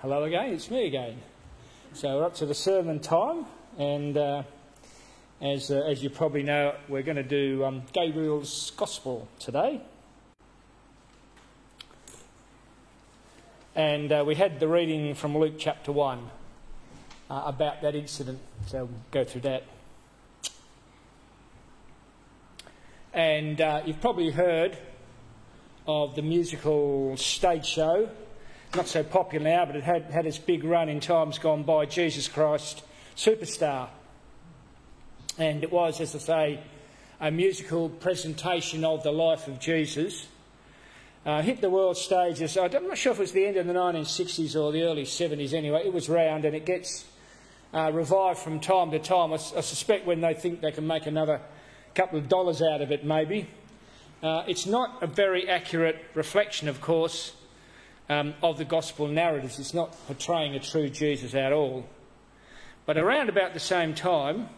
Hello again, it's me again. So we're up to the sermon time, and uh, as, uh, as you probably know, we're going to do um, Gabriel's Gospel today. And uh, we had the reading from Luke chapter 1 uh, about that incident, so we'll go through that. And uh, you've probably heard of the musical stage show not so popular now, but it had, had its big run in times gone by, Jesus Christ Superstar. And it was, as I say, a musical presentation of the life of Jesus. Uh, hit the world stages, I'm not sure if it was the end of the 1960s or the early 70s anyway, it was round and it gets uh, revived from time to time. I, I, suspect when they think they can make another couple of dollars out of it, maybe. Uh, it's not a very accurate reflection, of course, um, of the gospel narratives. It's not portraying a true Jesus at all. But around about the same time,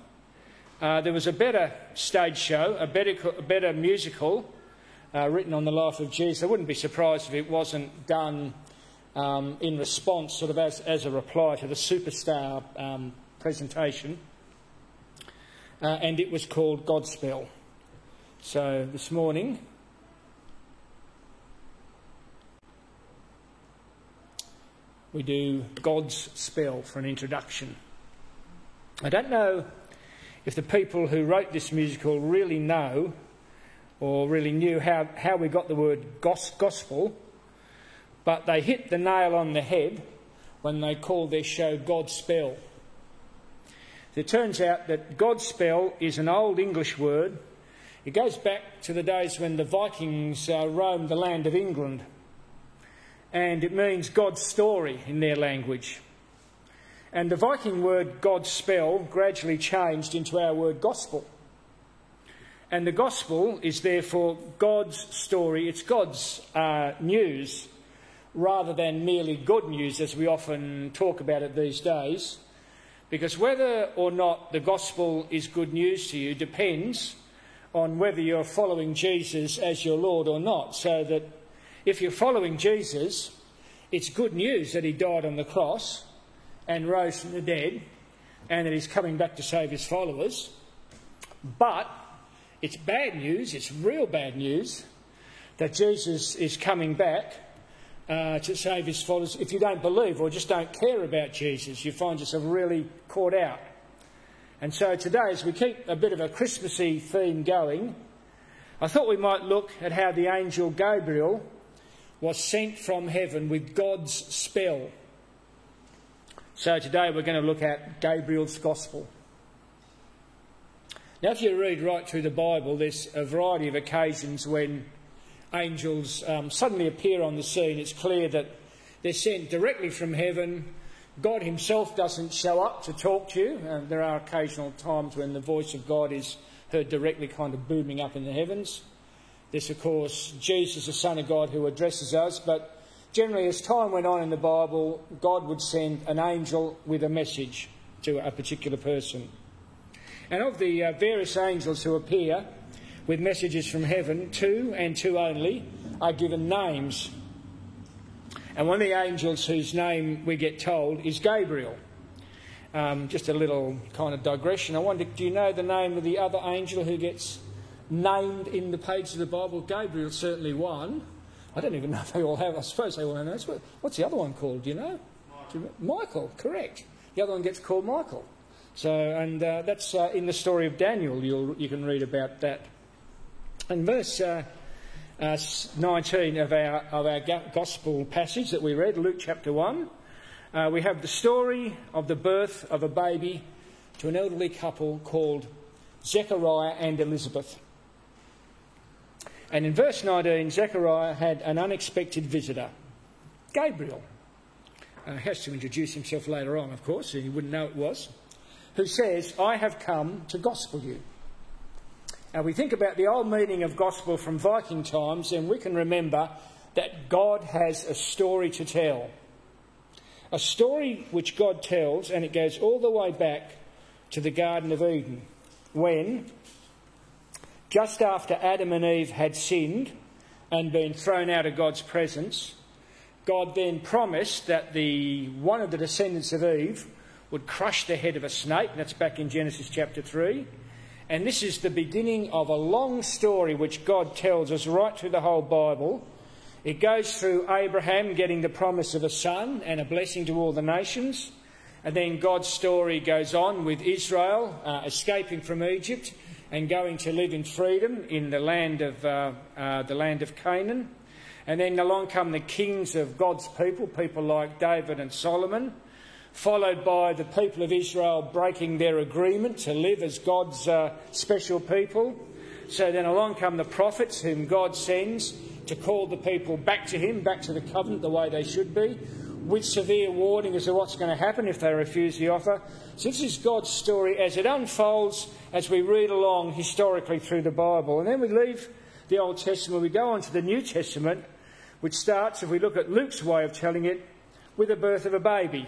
uh, there was a better stage show, a better, a better musical uh, written on the life of Jesus. I wouldn't be surprised if it wasn't done um, in response, sort of as, as a reply to the superstar um, presentation. Uh, and it was called Godspell. So this morning, we do God's spell for an introduction. I don't know if the people who wrote this musical really know or really knew how, how we got the word gospel, but they hit the nail on the head when they called their show God's Spell. It turns out that God's Spell is an old English word. It goes back to the days when the Vikings uh, roamed the land of England and it means God's story in their language. And the Viking word God's spell gradually changed into our word gospel. And the gospel is therefore God's story, it's God's uh, news, rather than merely good news as we often talk about it these days. Because whether or not the gospel is good news to you depends on whether you're following Jesus as your Lord or not. So that if you're following Jesus, it's good news that he died on the cross and rose from the dead and that he's coming back to save his followers. But it's bad news, it's real bad news, that Jesus is coming back uh, to save his followers. If you don't believe or just don't care about Jesus, you find yourself really caught out. And so today, as we keep a bit of a Christmassy theme going, I thought we might look at how the angel Gabriel was sent from heaven with God's spell. So today we're going to look at Gabriel's Gospel. Now, if you read right through the Bible, there's a variety of occasions when angels um, suddenly appear on the scene. It's clear that they're sent directly from heaven. God Himself doesn't show up to talk to you. Uh, there are occasional times when the voice of God is heard directly, kind of booming up in the heavens. This, of course, Jesus, the Son of God, who addresses us, but generally, as time went on in the Bible, God would send an angel with a message to a particular person. And of the uh, various angels who appear with messages from heaven, two and two only are given names. And one of the angels whose name we get told is Gabriel. Um, just a little kind of digression. I wonder, do you know the name of the other angel who gets named in the pages of the Bible. Gabriel certainly one. I don't even know if they all have. I suppose they all know. What's the other one called? Do you know? Michael, Michael correct. The other one gets called Michael. So, and uh, that's uh, in the story of Daniel. You'll, you can read about that. In verse uh, uh 19 of our, of our gospel passage that we read, Luke chapter 1, uh, we have the story of the birth of a baby to an elderly couple called Zechariah and Elizabeth. And in verse 19, Zechariah had an unexpected visitor, Gabriel. Uh, he has to introduce himself later on, of course, and you wouldn't know it was, who says, I have come to gospel you. Now, we think about the old meaning of gospel from Viking times, and we can remember that God has a story to tell. A story which God tells, and it goes all the way back to the Garden of Eden, when just after Adam and Eve had sinned and been thrown out of God's presence, God then promised that the, one of the descendants of Eve would crush the head of a snake, that's back in Genesis chapter 3. And this is the beginning of a long story which God tells us right through the whole Bible. It goes through Abraham getting the promise of a son and a blessing to all the nations. And then God's story goes on with Israel uh, escaping from Egypt and going to live in freedom in the land of, uh, uh, the land of Canaan. And then along come the kings of God's people, people like David and Solomon, followed by the people of Israel breaking their agreement to live as God's uh, special people. So then along come the prophets whom God sends to call the people back to Him, back to the covenant the way they should be, with severe warning as to what's going to happen if they refuse the offer. So this is God's story as it unfolds as we read along historically through the Bible. And then we leave the Old Testament, we go on to the New Testament, which starts, if we look at Luke's way of telling it, with the birth of a baby.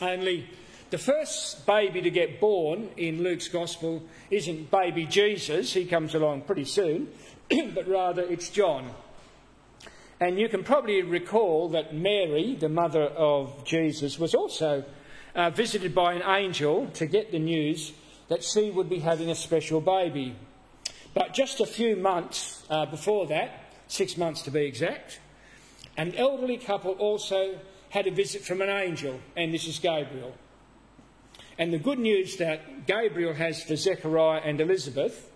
Only the first baby to get born in Luke's Gospel isn't baby Jesus, he comes along pretty soon, but rather it's John. And you can probably recall that Mary, the mother of Jesus, was also uh, visited by an angel to get the news that she would be having a special baby. But just a few months uh, before that, six months to be exact, an elderly couple also had a visit from an angel, and this is Gabriel. And the good news that Gabriel has for Zechariah and Elizabeth,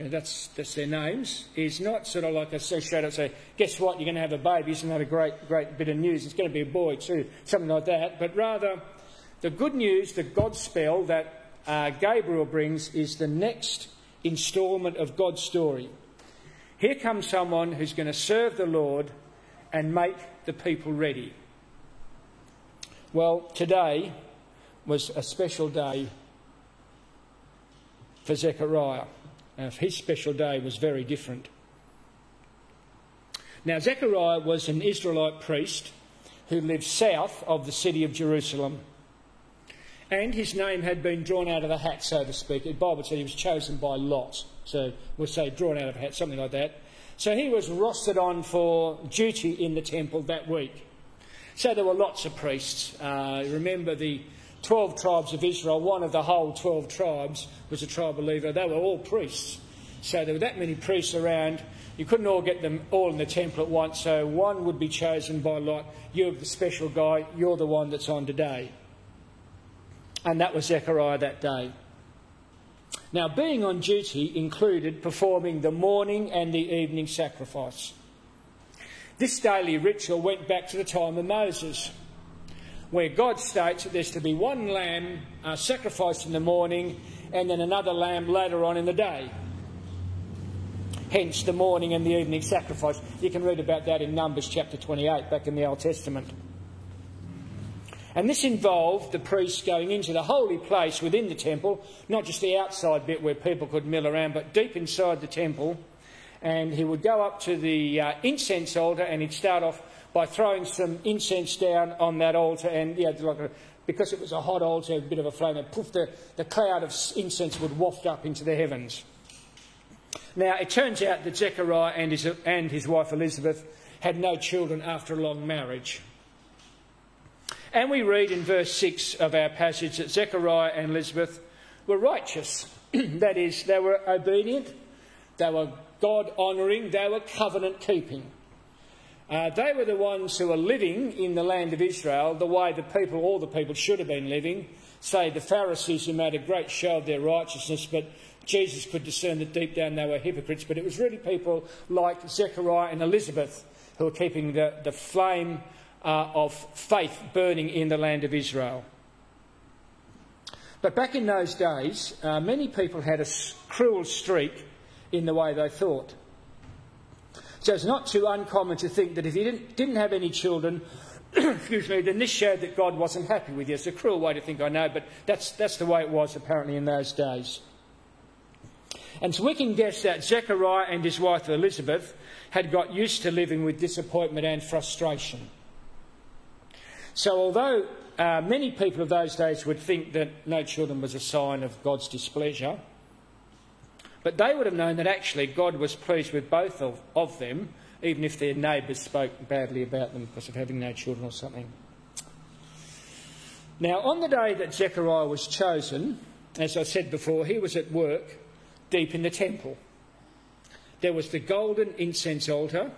and that's, that's their names, is not sort of like a straight up say, guess what, you're going to have a baby, isn't that a great, great bit of news? It's going to be a boy too, something like that. But rather, the good news, the God spell that uh, Gabriel brings is the next instalment of God's story. Here comes someone who's going to serve the Lord and make the people ready. Well, today was a special day for Zechariah. His special day was very different. Now, Zechariah was an Israelite priest who lived south of the city of Jerusalem. And his name had been drawn out of a hat, so to speak. The Bible said he was chosen by lot. So we'll say drawn out of a hat, something like that. So he was rostered on for duty in the temple that week. So there were lots of priests. Uh, remember the 12 tribes of Israel, one of the whole 12 tribes was a tribe of Levi. They were all priests. So there were that many priests around. You couldn't all get them all in the temple at once, so one would be chosen by lot. You're the special guy, you're the one that's on today. And that was Zechariah that day. Now, being on duty included performing the morning and the evening sacrifice. This daily ritual went back to the time of Moses, where God states that there's to be one lamb uh, sacrificed in the morning and then another lamb later on in the day. Hence the morning and the evening sacrifice. You can read about that in Numbers chapter 28, back in the Old Testament. And this involved the priests going into the holy place within the temple, not just the outside bit where people could mill around, but deep inside the temple. And he would go up to the uh, incense altar and he'd start off by throwing some incense down on that altar. And yeah, like a, because it was a hot altar, a bit of a flame, and poof, the, the cloud of incense would waft up into the heavens. Now, it turns out that Zechariah and his, and his wife Elizabeth had no children after a long marriage. And we read in verse 6 of our passage that Zechariah and Elizabeth were righteous. that is, they were obedient, they were God honouring, they were covenant keeping. Uh, they were the ones who were living in the land of Israel the way the people, all the people, should have been living. Say the Pharisees who made a great show of their righteousness, but Jesus could discern that deep down they were hypocrites. But it was really people like Zechariah and Elizabeth who were keeping the, the flame uh, of faith burning in the land of Israel. But back in those days, uh, many people had a cruel streak in the way they thought. So it's not too uncommon to think that if you didn't, didn't have any children, excuse me, then this showed that God wasn't happy with you. It's a cruel way to think, I know, but that's, that's the way it was apparently in those days. And so we can guess that Zechariah and his wife Elizabeth had got used to living with disappointment and frustration. So, although uh, many people of those days would think that no children was a sign of God's displeasure, but they would have known that actually God was pleased with both of, of them even if their neighbours spoke badly about them because of having no children or something. Now, on the day that Zechariah was chosen, as I said before, he was at work deep in the temple. There was the golden incense altar,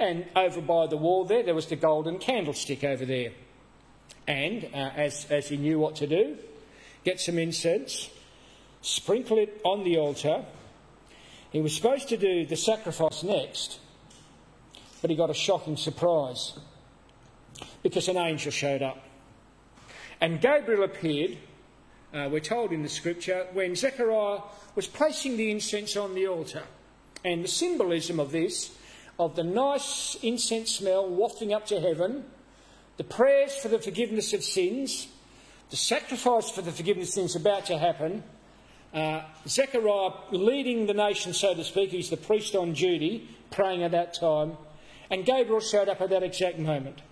and over by the wall there, there was the golden candlestick over there. And uh, as, as he knew what to do, get some incense, sprinkle it on the altar. He was supposed to do the sacrifice next, but he got a shocking surprise because an angel showed up. And Gabriel appeared, uh, we're told in the scripture, when Zechariah was placing the incense on the altar. And the symbolism of this, of the nice incense smell wafting up to heaven, the prayers for the forgiveness of sins, the sacrifice for the forgiveness of sins about to happen, uh, Zechariah leading the nation, so to speak, he's the priest on duty, praying at that time, and Gabriel showed up at that exact moment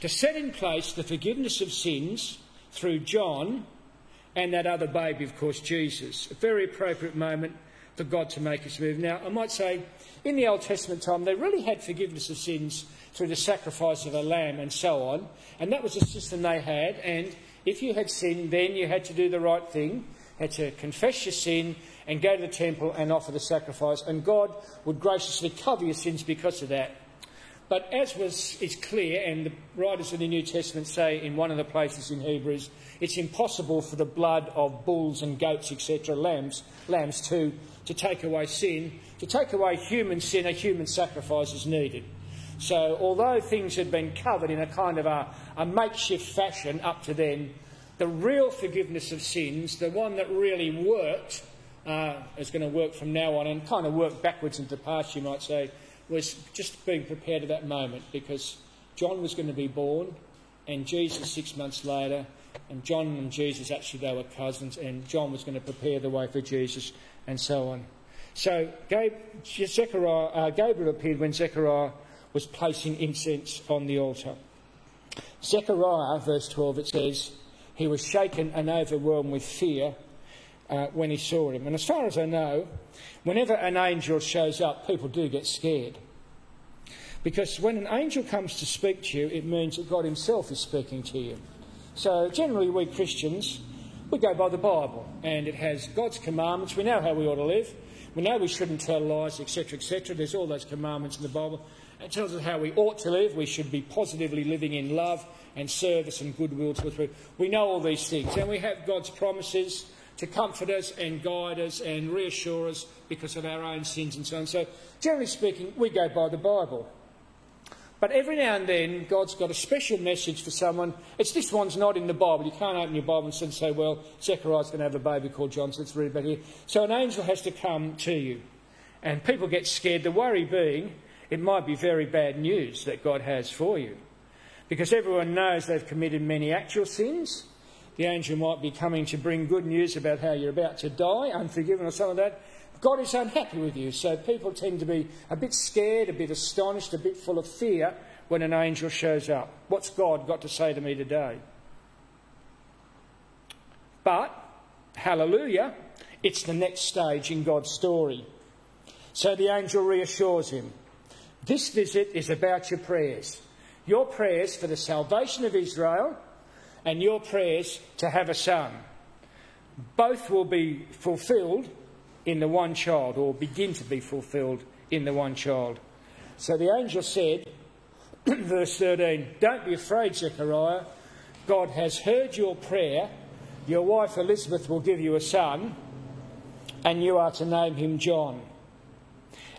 to set in place the forgiveness of sins through John and that other baby, of course, Jesus. A very appropriate moment for God to make his move. Now, I might say, in the Old Testament time, they really had forgiveness of sins through the sacrifice of a lamb and so on, and that was a system they had. And if you had sinned, then you had to do the right thing, had to confess your sin and go to the temple and offer the sacrifice, and God would graciously cover your sins because of that. But as was, is clear, and the writers of the New Testament say in one of the places in Hebrews, it's impossible for the blood of bulls and goats, etc., lambs, lambs to, to take away sin. To take away human sin, a human sacrifice is needed. So, although things had been covered in a kind of a, a makeshift fashion up to then, the real forgiveness of sins, the one that really worked, uh, is going to work from now on and kind of work backwards into the past, you might say, was just being prepared at that moment because John was going to be born and Jesus six months later, and John and Jesus actually they were cousins, and John was going to prepare the way for Jesus and so on. So uh, Gabriel appeared when Zechariah was placing incense on the altar. Zechariah, verse 12, it says, he was shaken and overwhelmed with fear uh, when he saw him. And as far as I know, whenever an angel shows up, people do get scared. Because when an angel comes to speak to you, it means that God Himself is speaking to you. So generally, we Christians, we go by the Bible, and it has God's commandments. We know how we ought to live. We know we shouldn't tell lies, etc., etc. There's all those commandments in the Bible. It tells us how we ought to live. We should be positively living in love and service and goodwill to people. We know all these things, and we have God's promises to comfort us and guide us and reassure us because of our own sins and so on. So, generally speaking, we go by the Bible. But every now and then, God's got a special message for someone. It's this one's not in the Bible. You can't open your Bible and say, well, Zechariah's going to have a baby called John, so let's read about here. So an angel has to come to you. And people get scared. The worry being, it might be very bad news that God has for you. Because everyone knows they've committed many actual sins the angel might be coming to bring good news about how you're about to die, unforgiven or something like that. God is unhappy with you. So people tend to be a bit scared, a bit astonished, a bit full of fear when an angel shows up. What's God got to say to me today? But, hallelujah, it's the next stage in God's story. So the angel reassures him this visit is about your prayers. Your prayers for the salvation of Israel and your prayers to have a son. Both will be fulfilled in the one child, or begin to be fulfilled in the one child. So the angel said, verse 13, Don't be afraid, Zechariah. God has heard your prayer. Your wife Elizabeth will give you a son, and you are to name him John.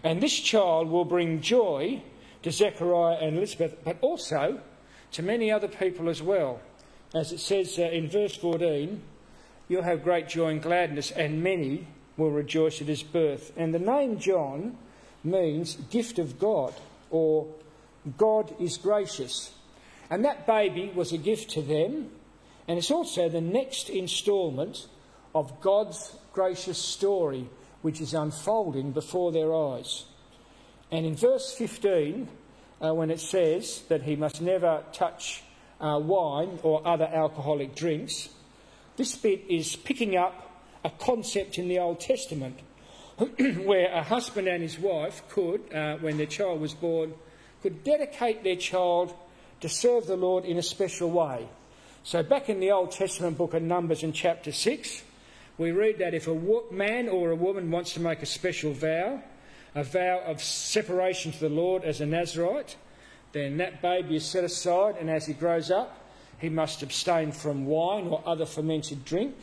And this child will bring joy to Zechariah and Elizabeth, but also to many other people as well as it says uh, in verse 14, you'll have great joy and gladness, and many will rejoice at his birth. And the name John means gift of God, or God is gracious. And that baby was a gift to them, and it's also the next instalment of God's gracious story, which is unfolding before their eyes. And in verse 15, uh, when it says that he must never touch uh, wine or other alcoholic drinks. This bit is picking up a concept in the Old Testament where a husband and his wife could, uh, when their child was born, could dedicate their child to serve the Lord in a special way. So, back in the Old Testament book of Numbers in chapter 6, we read that if a man or a woman wants to make a special vow, a vow of separation to the Lord as a Nazarite, then that baby is set aside, and as he grows up, he must abstain from wine or other fermented drink.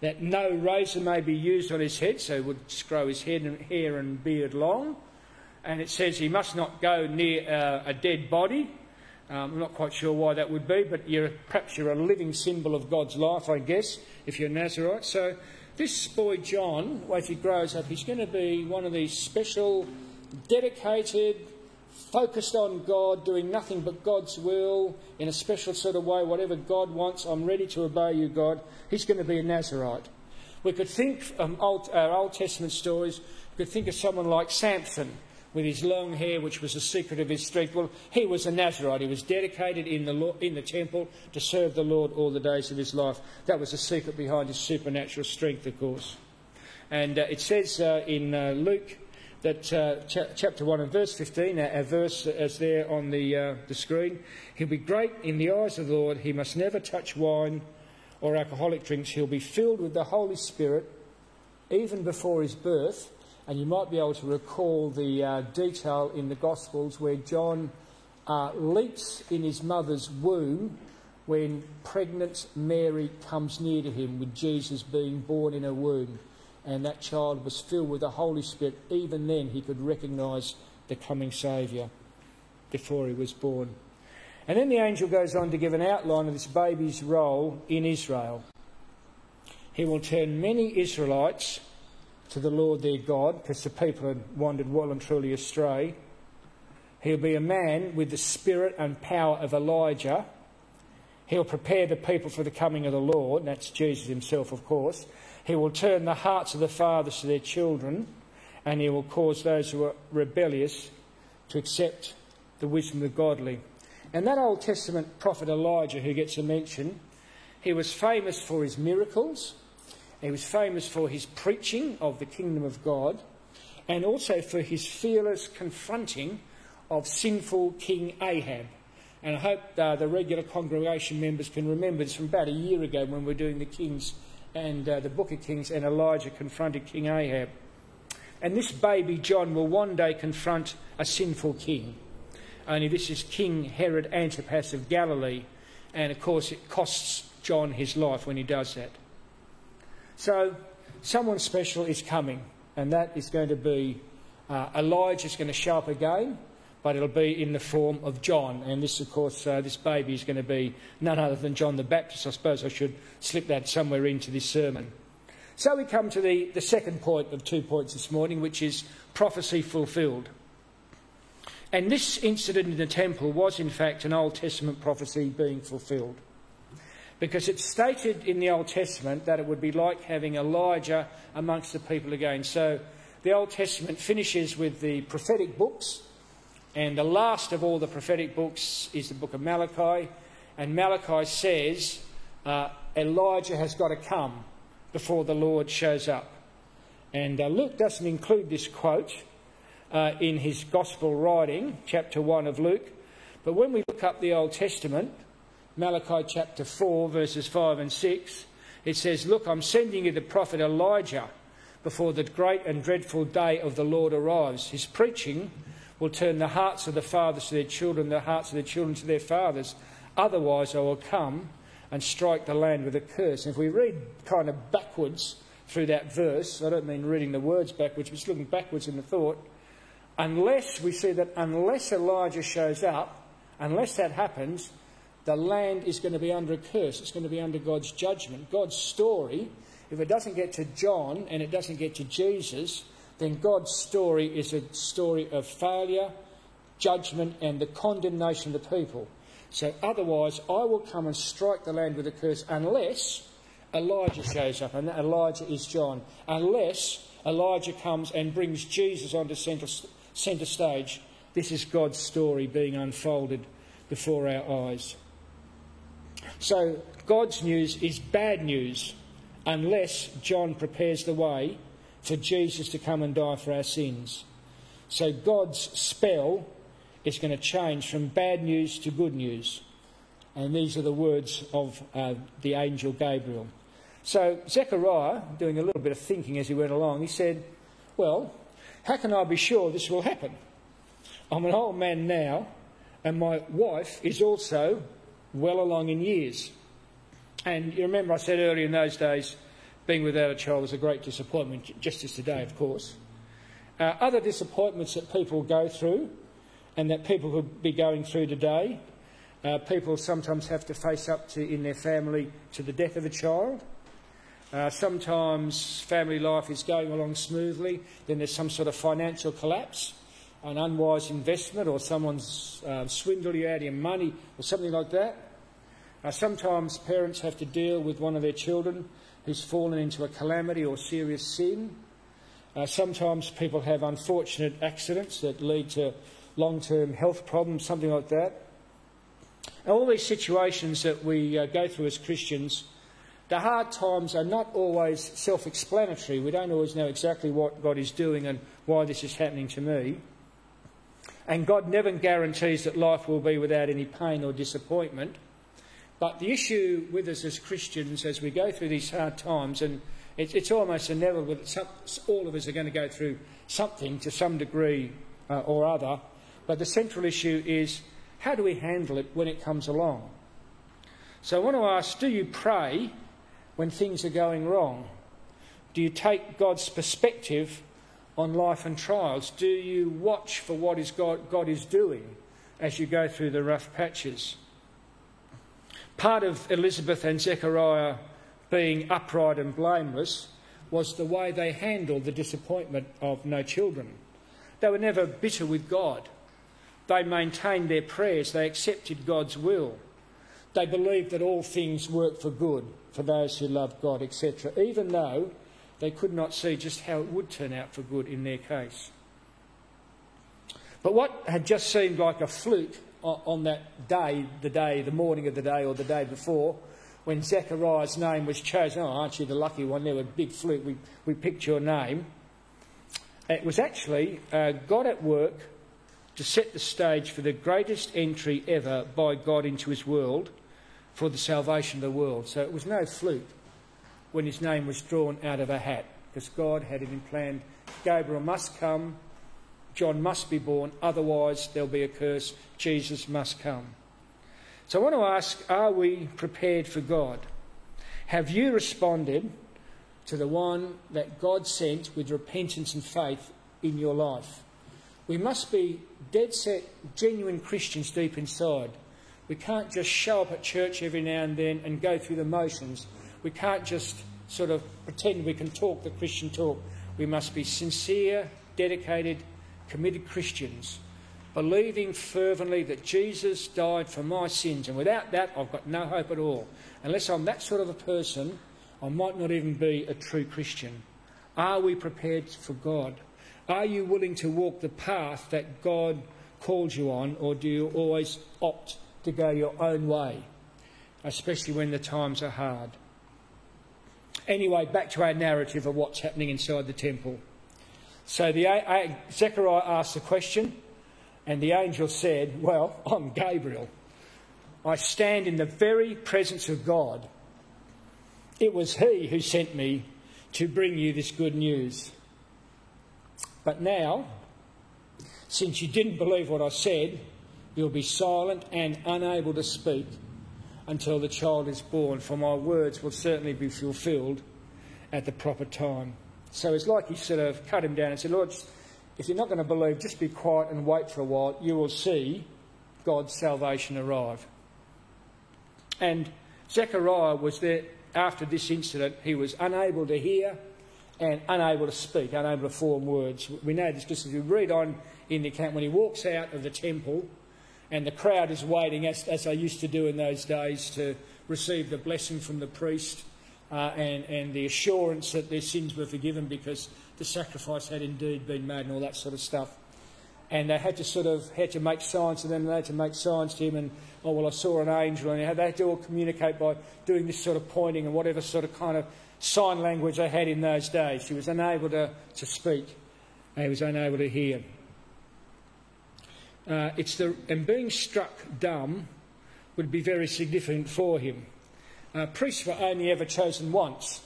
That no razor may be used on his head, so he would grow his head and hair and beard long. And it says he must not go near uh, a dead body. Um, I'm not quite sure why that would be, but you're, perhaps you're a living symbol of God's life, I guess, if you're a Nazarite. So this boy John, as he grows up, he's going to be one of these special, dedicated, focused on God, doing nothing but God's will in a special sort of way. Whatever God wants, I'm ready to obey you, God. He's going to be a Nazarite. We could think of Old, our Old Testament stories, we could think of someone like Samson with his long hair, which was the secret of his strength. Well, he was a Nazarite. He was dedicated in the, in the temple to serve the Lord all the days of his life. That was the secret behind his supernatural strength, of course. And uh, it says uh, in uh, Luke that uh, ch- chapter 1 and verse 15, our, our verse is there on the, uh, the screen. He'll be great in the eyes of the Lord. He must never touch wine or alcoholic drinks. He'll be filled with the Holy Spirit even before his birth and you might be able to recall the uh, detail in the Gospels where John uh, leaps in his mother's womb when pregnant Mary comes near to him with Jesus being born in her womb. And that child was filled with the Holy Spirit. Even then, he could recognise the coming Saviour before he was born. And then the angel goes on to give an outline of this baby's role in Israel. He will turn many Israelites to the Lord their God, because the people had wandered well and truly astray. He'll be a man with the spirit and power of Elijah. He'll prepare the people for the coming of the Lord. That's Jesus himself, of course. He will turn the hearts of the fathers to their children, and he will cause those who are rebellious to accept the wisdom of the godly. And that Old Testament prophet Elijah, who gets a mention, he was famous for his miracles he was famous for his preaching of the kingdom of God and also for his fearless confronting of sinful King Ahab. And I hope uh, the regular congregation members can remember this from about a year ago when we were doing the Kings and uh, the Book of Kings, and Elijah confronted King Ahab. And this baby John will one day confront a sinful king. Only this is King Herod Antipas of Galilee, and of course it costs John his life when he does that. So, someone special is coming, and that is going to be uh, Elijah is going to show up again, but it'll be in the form of John. And this, of course, uh, this baby is going to be none other than John the Baptist. I suppose I should slip that somewhere into this sermon. So we come to the, the second point of two points this morning, which is prophecy fulfilled. And this incident in the temple was, in fact, an Old Testament prophecy being fulfilled because it's stated in the Old Testament that it would be like having Elijah amongst the people again. So the Old Testament finishes with the prophetic books, and the last of all the prophetic books is the book of Malachi. And Malachi says uh, Elijah has got to come before the Lord shows up. And uh, Luke doesn't include this quote uh, in his gospel writing, chapter 1 of Luke. But when we look up the Old Testament, Malachi chapter 4, verses 5 and 6, it says, Look, I'm sending you the prophet Elijah before the great and dreadful day of the Lord arrives. His preaching will turn the hearts of the fathers to their children, the hearts of their children to their fathers. Otherwise, I will come and strike the land with a curse. And if we read kind of backwards through that verse, I don't mean reading the words backwards, but just looking backwards in the thought, unless we see that unless Elijah shows up, unless that happens, the land is going to be under a curse. It's going to be under God's judgment. God's story, if it doesn't get to John and it doesn't get to Jesus, then God's story is a story of failure, judgment, and the condemnation of the people. So otherwise, I will come and strike the land with a curse unless Elijah shows up, and Elijah is John. Unless Elijah comes and brings Jesus onto centre, centre stage, this is God's story being unfolded before our eyes. So God's news is bad news unless John prepares the way for Jesus to come and die for our sins. So God's spell is going to change from bad news to good news. And these are the words of uh, the angel Gabriel. So Zechariah, doing a little bit of thinking as he went along, he said, Well, how can I be sure this will happen? I'm an old man now, and my wife is also well along in years. And you remember I said earlier in those days, being without a child is a great disappointment, just as today, of course. Uh, other disappointments that people go through and that people could be going through today, uh, people sometimes have to face up to in their family to the death of a child. Uh, sometimes family life is going along smoothly, then there's some sort of financial collapse, an unwise investment, or someone's uh, swindled you out of your money, or something like that. Uh, sometimes parents have to deal with one of their children who's fallen into a calamity or serious sin. Uh, sometimes people have unfortunate accidents that lead to long term health problems, something like that. all these situations that we uh, go through as Christians, the hard times are not always self explanatory. We don't always know exactly what God is doing and why this is happening to me. And God never guarantees that life will be without any pain or disappointment. But the issue with us as Christians, as we go through these hard times, and it's, it's almost inevitable that some, all of us are going to go through something to some degree uh, or other. But the central issue is how do we handle it when it comes along? So I want to ask do you pray when things are going wrong? Do you take God's perspective on life and trials? Do you watch for what is God, God is doing as you go through the rough patches? Part of Elizabeth and Zechariah being upright and blameless was the way they handled the disappointment of no children. They were never bitter with God. They maintained their prayers, they accepted God's will. They believed that all things work for good for those who love God, etc., even though they could not see just how it would turn out for good in their case. But what had just seemed like a fluke on that day, the day, the morning of the day or the day before, when Zechariah's name was chosen. Oh, aren't you the lucky one? There was a big fluke. We, we picked your name. It was actually uh, God at work to set the stage for the greatest entry ever by God into his world for the salvation of the world. So it was no fluke when his name was drawn out of a hat, because God had it in plan. Gabriel must come, John must be born, otherwise there'll be a curse. Jesus must come. So I want to ask are we prepared for God? Have you responded to the one that God sent with repentance and faith in your life? We must be dead set, genuine Christians deep inside. We can't just show up at church every now and then and go through the motions. We can't just sort of pretend we can talk the Christian talk. We must be sincere, dedicated, committed Christians, believing fervently that Jesus died for my sins. And without that, I've got no hope at all. Unless I'm that sort of a person, I might not even be a true Christian. Are we prepared for God? Are you willing to walk the path that God called you on, or do you always opt to go your own way, especially when the times are hard? Anyway, back to our narrative of what's happening inside the temple. So the, uh, Zechariah asked the question, and the angel said, Well, I'm Gabriel. I stand in the very presence of God. It was He who sent me to bring you this good news. But now, since you didn't believe what I said, you'll be silent and unable to speak until the child is born, for my words will certainly be fulfilled at the proper time. So it's like he sort of cut him down and said, Lord, if you're not going to believe, just be quiet and wait for a while. You will see God's salvation arrive. And Zechariah was there after this incident. He was unable to hear and unable to speak, unable to form words. We know this because if you read on in the account, when he walks out of the temple and the crowd is waiting, as, as they used to do in those days, to receive the blessing from the priest uh, and, and the assurance that their sins were forgiven because the sacrifice had indeed been made and all that sort of stuff. And they had to sort of had to make signs to them, and they had to make signs to him, and oh well, I saw an angel, and they had to all communicate by doing this sort of pointing and whatever sort of kind of sign language they had in those days. He was unable to, to speak, and he was unable to hear. Uh, it's the, and being struck dumb would be very significant for him. Uh, priests were only ever chosen once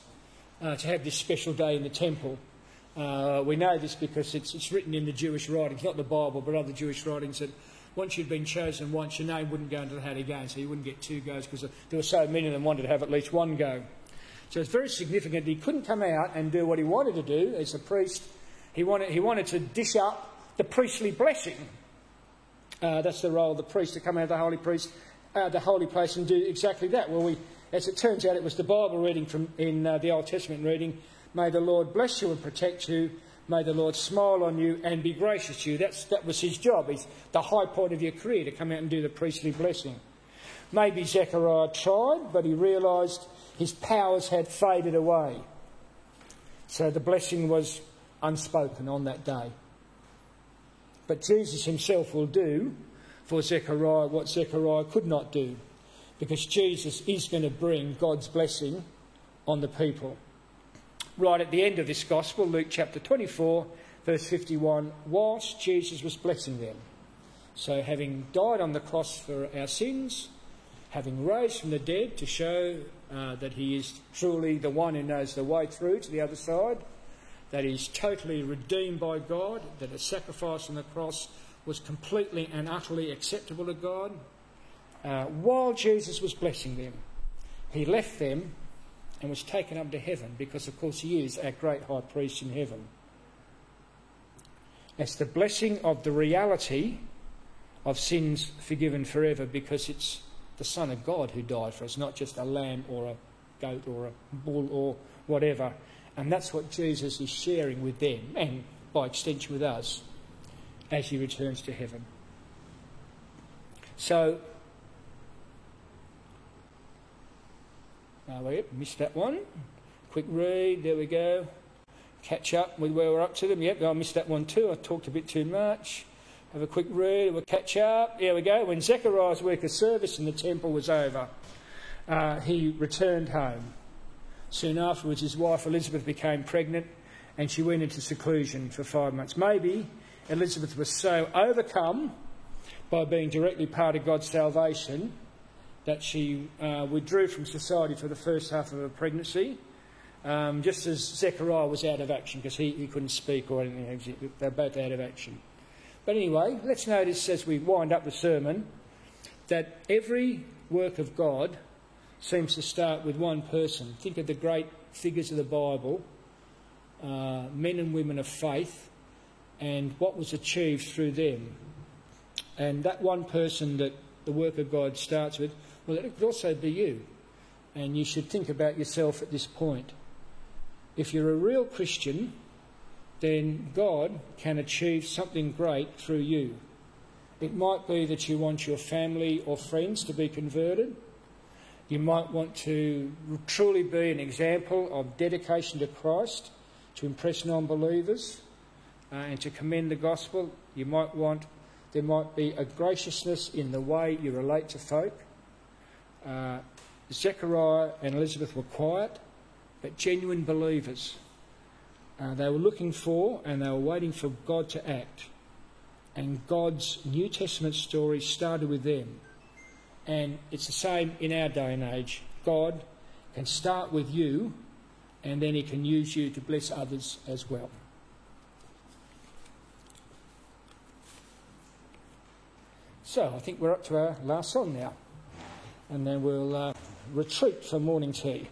uh, to have this special day in the temple. Uh, we know this because it's, it's, written in the Jewish writings, not the Bible, but other Jewish writings, that once you'd been chosen once, your name wouldn't go into the hat again, so you wouldn't get two goes because there were so many of them wanted to have at least one go. So it's very significant he couldn't come out and do what he wanted to do as a priest. He wanted, he wanted to dish up the priestly blessing. Uh, that's the role of the priest to come out of the holy priest, uh, the holy place, and do exactly that. Well, we, as it turns out, it was the Bible reading from in uh, the Old Testament reading. May the Lord bless you and protect you. May the Lord smile on you and be gracious to you. That's, that was his job. He's the high point of your career to come out and do the priestly blessing. Maybe Zechariah tried, but he realised his powers had faded away. So the blessing was unspoken on that day. But Jesus himself will do for Zechariah what Zechariah could not do, because Jesus is going to bring God's blessing on the people right at the end of this gospel, Luke chapter 24, verse 51, whilst Jesus was blessing them. So, having died on the cross for our sins, having raised from the dead to show uh, that he is truly the one who knows the way through to the other side, that he's totally redeemed by God, that a sacrifice on the cross was completely and utterly acceptable to God. Uh, while Jesus was blessing them, he left them and was taken up to heaven because, of course, he is our great high priest in heaven. It's the blessing of the reality of sins forgiven forever because it's the Son of God who died for us, not just a lamb or a goat or a bull or whatever. And that's what Jesus is sharing with them and by extension with us as he returns to heaven. So Uh, we missed that one. Quick read, there we go. Catch up with where we're up to them. Yep, I missed that one too. I talked a bit too much. Have a quick read, we'll catch up. There we go. When Zechariah's week of service in the temple was over, uh, he returned home. Soon afterwards, his wife Elizabeth became pregnant and she went into seclusion for five months. Maybe Elizabeth was so overcome by being directly part of God's salvation that she uh, withdrew from society for the first half of her pregnancy, um, just as Zechariah was out of action because he, he couldn't speak or anything. They're both out of action. But anyway, let's notice as we wind up the sermon that every work of God seems to start with one person. Think of the great figures of the Bible, uh, men and women of faith, and what was achieved through them. And that one person that the work of God starts with well, it could also be you. And you should think about yourself at this point. If you're a real Christian, then God can achieve something great through you. It might be that you want your family or friends to be converted. You might want to truly be an example of dedication to Christ, to impress non believers, uh, and to commend the gospel. You might want, there might be a graciousness in the way you relate to folk uh, Zechariah and Elizabeth were quiet, but genuine believers. Uh, they were looking for and they were waiting for God to act. And God's New Testament story started with them. And it's the same in our day and age. God can start with you and then he can use you to bless others as well. So I think we're up to our last song now and then we'll uh, retreat for morning tea.